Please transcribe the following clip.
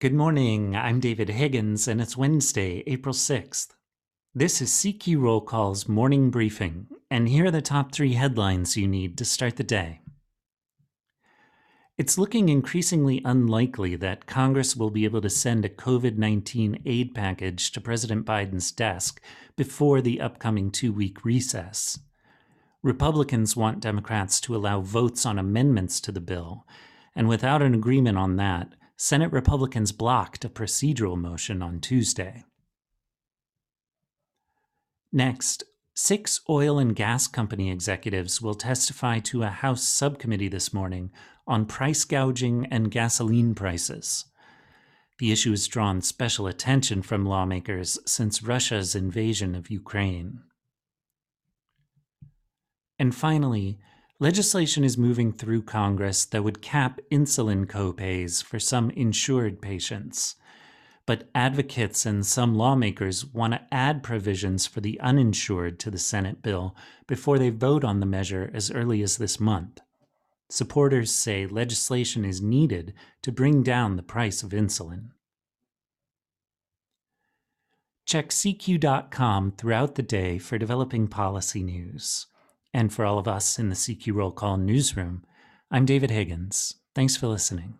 Good morning. I'm David Higgins, and it's Wednesday, April 6th. This is CQ Roll Call's morning briefing, and here are the top three headlines you need to start the day. It's looking increasingly unlikely that Congress will be able to send a COVID 19 aid package to President Biden's desk before the upcoming two week recess. Republicans want Democrats to allow votes on amendments to the bill, and without an agreement on that, Senate Republicans blocked a procedural motion on Tuesday. Next, six oil and gas company executives will testify to a House subcommittee this morning on price gouging and gasoline prices. The issue has drawn special attention from lawmakers since Russia's invasion of Ukraine. And finally, Legislation is moving through Congress that would cap insulin copays for some insured patients. But advocates and some lawmakers want to add provisions for the uninsured to the Senate bill before they vote on the measure as early as this month. Supporters say legislation is needed to bring down the price of insulin. Check CQ.com throughout the day for developing policy news. And for all of us in the CQ Roll Call newsroom, I'm David Higgins. Thanks for listening.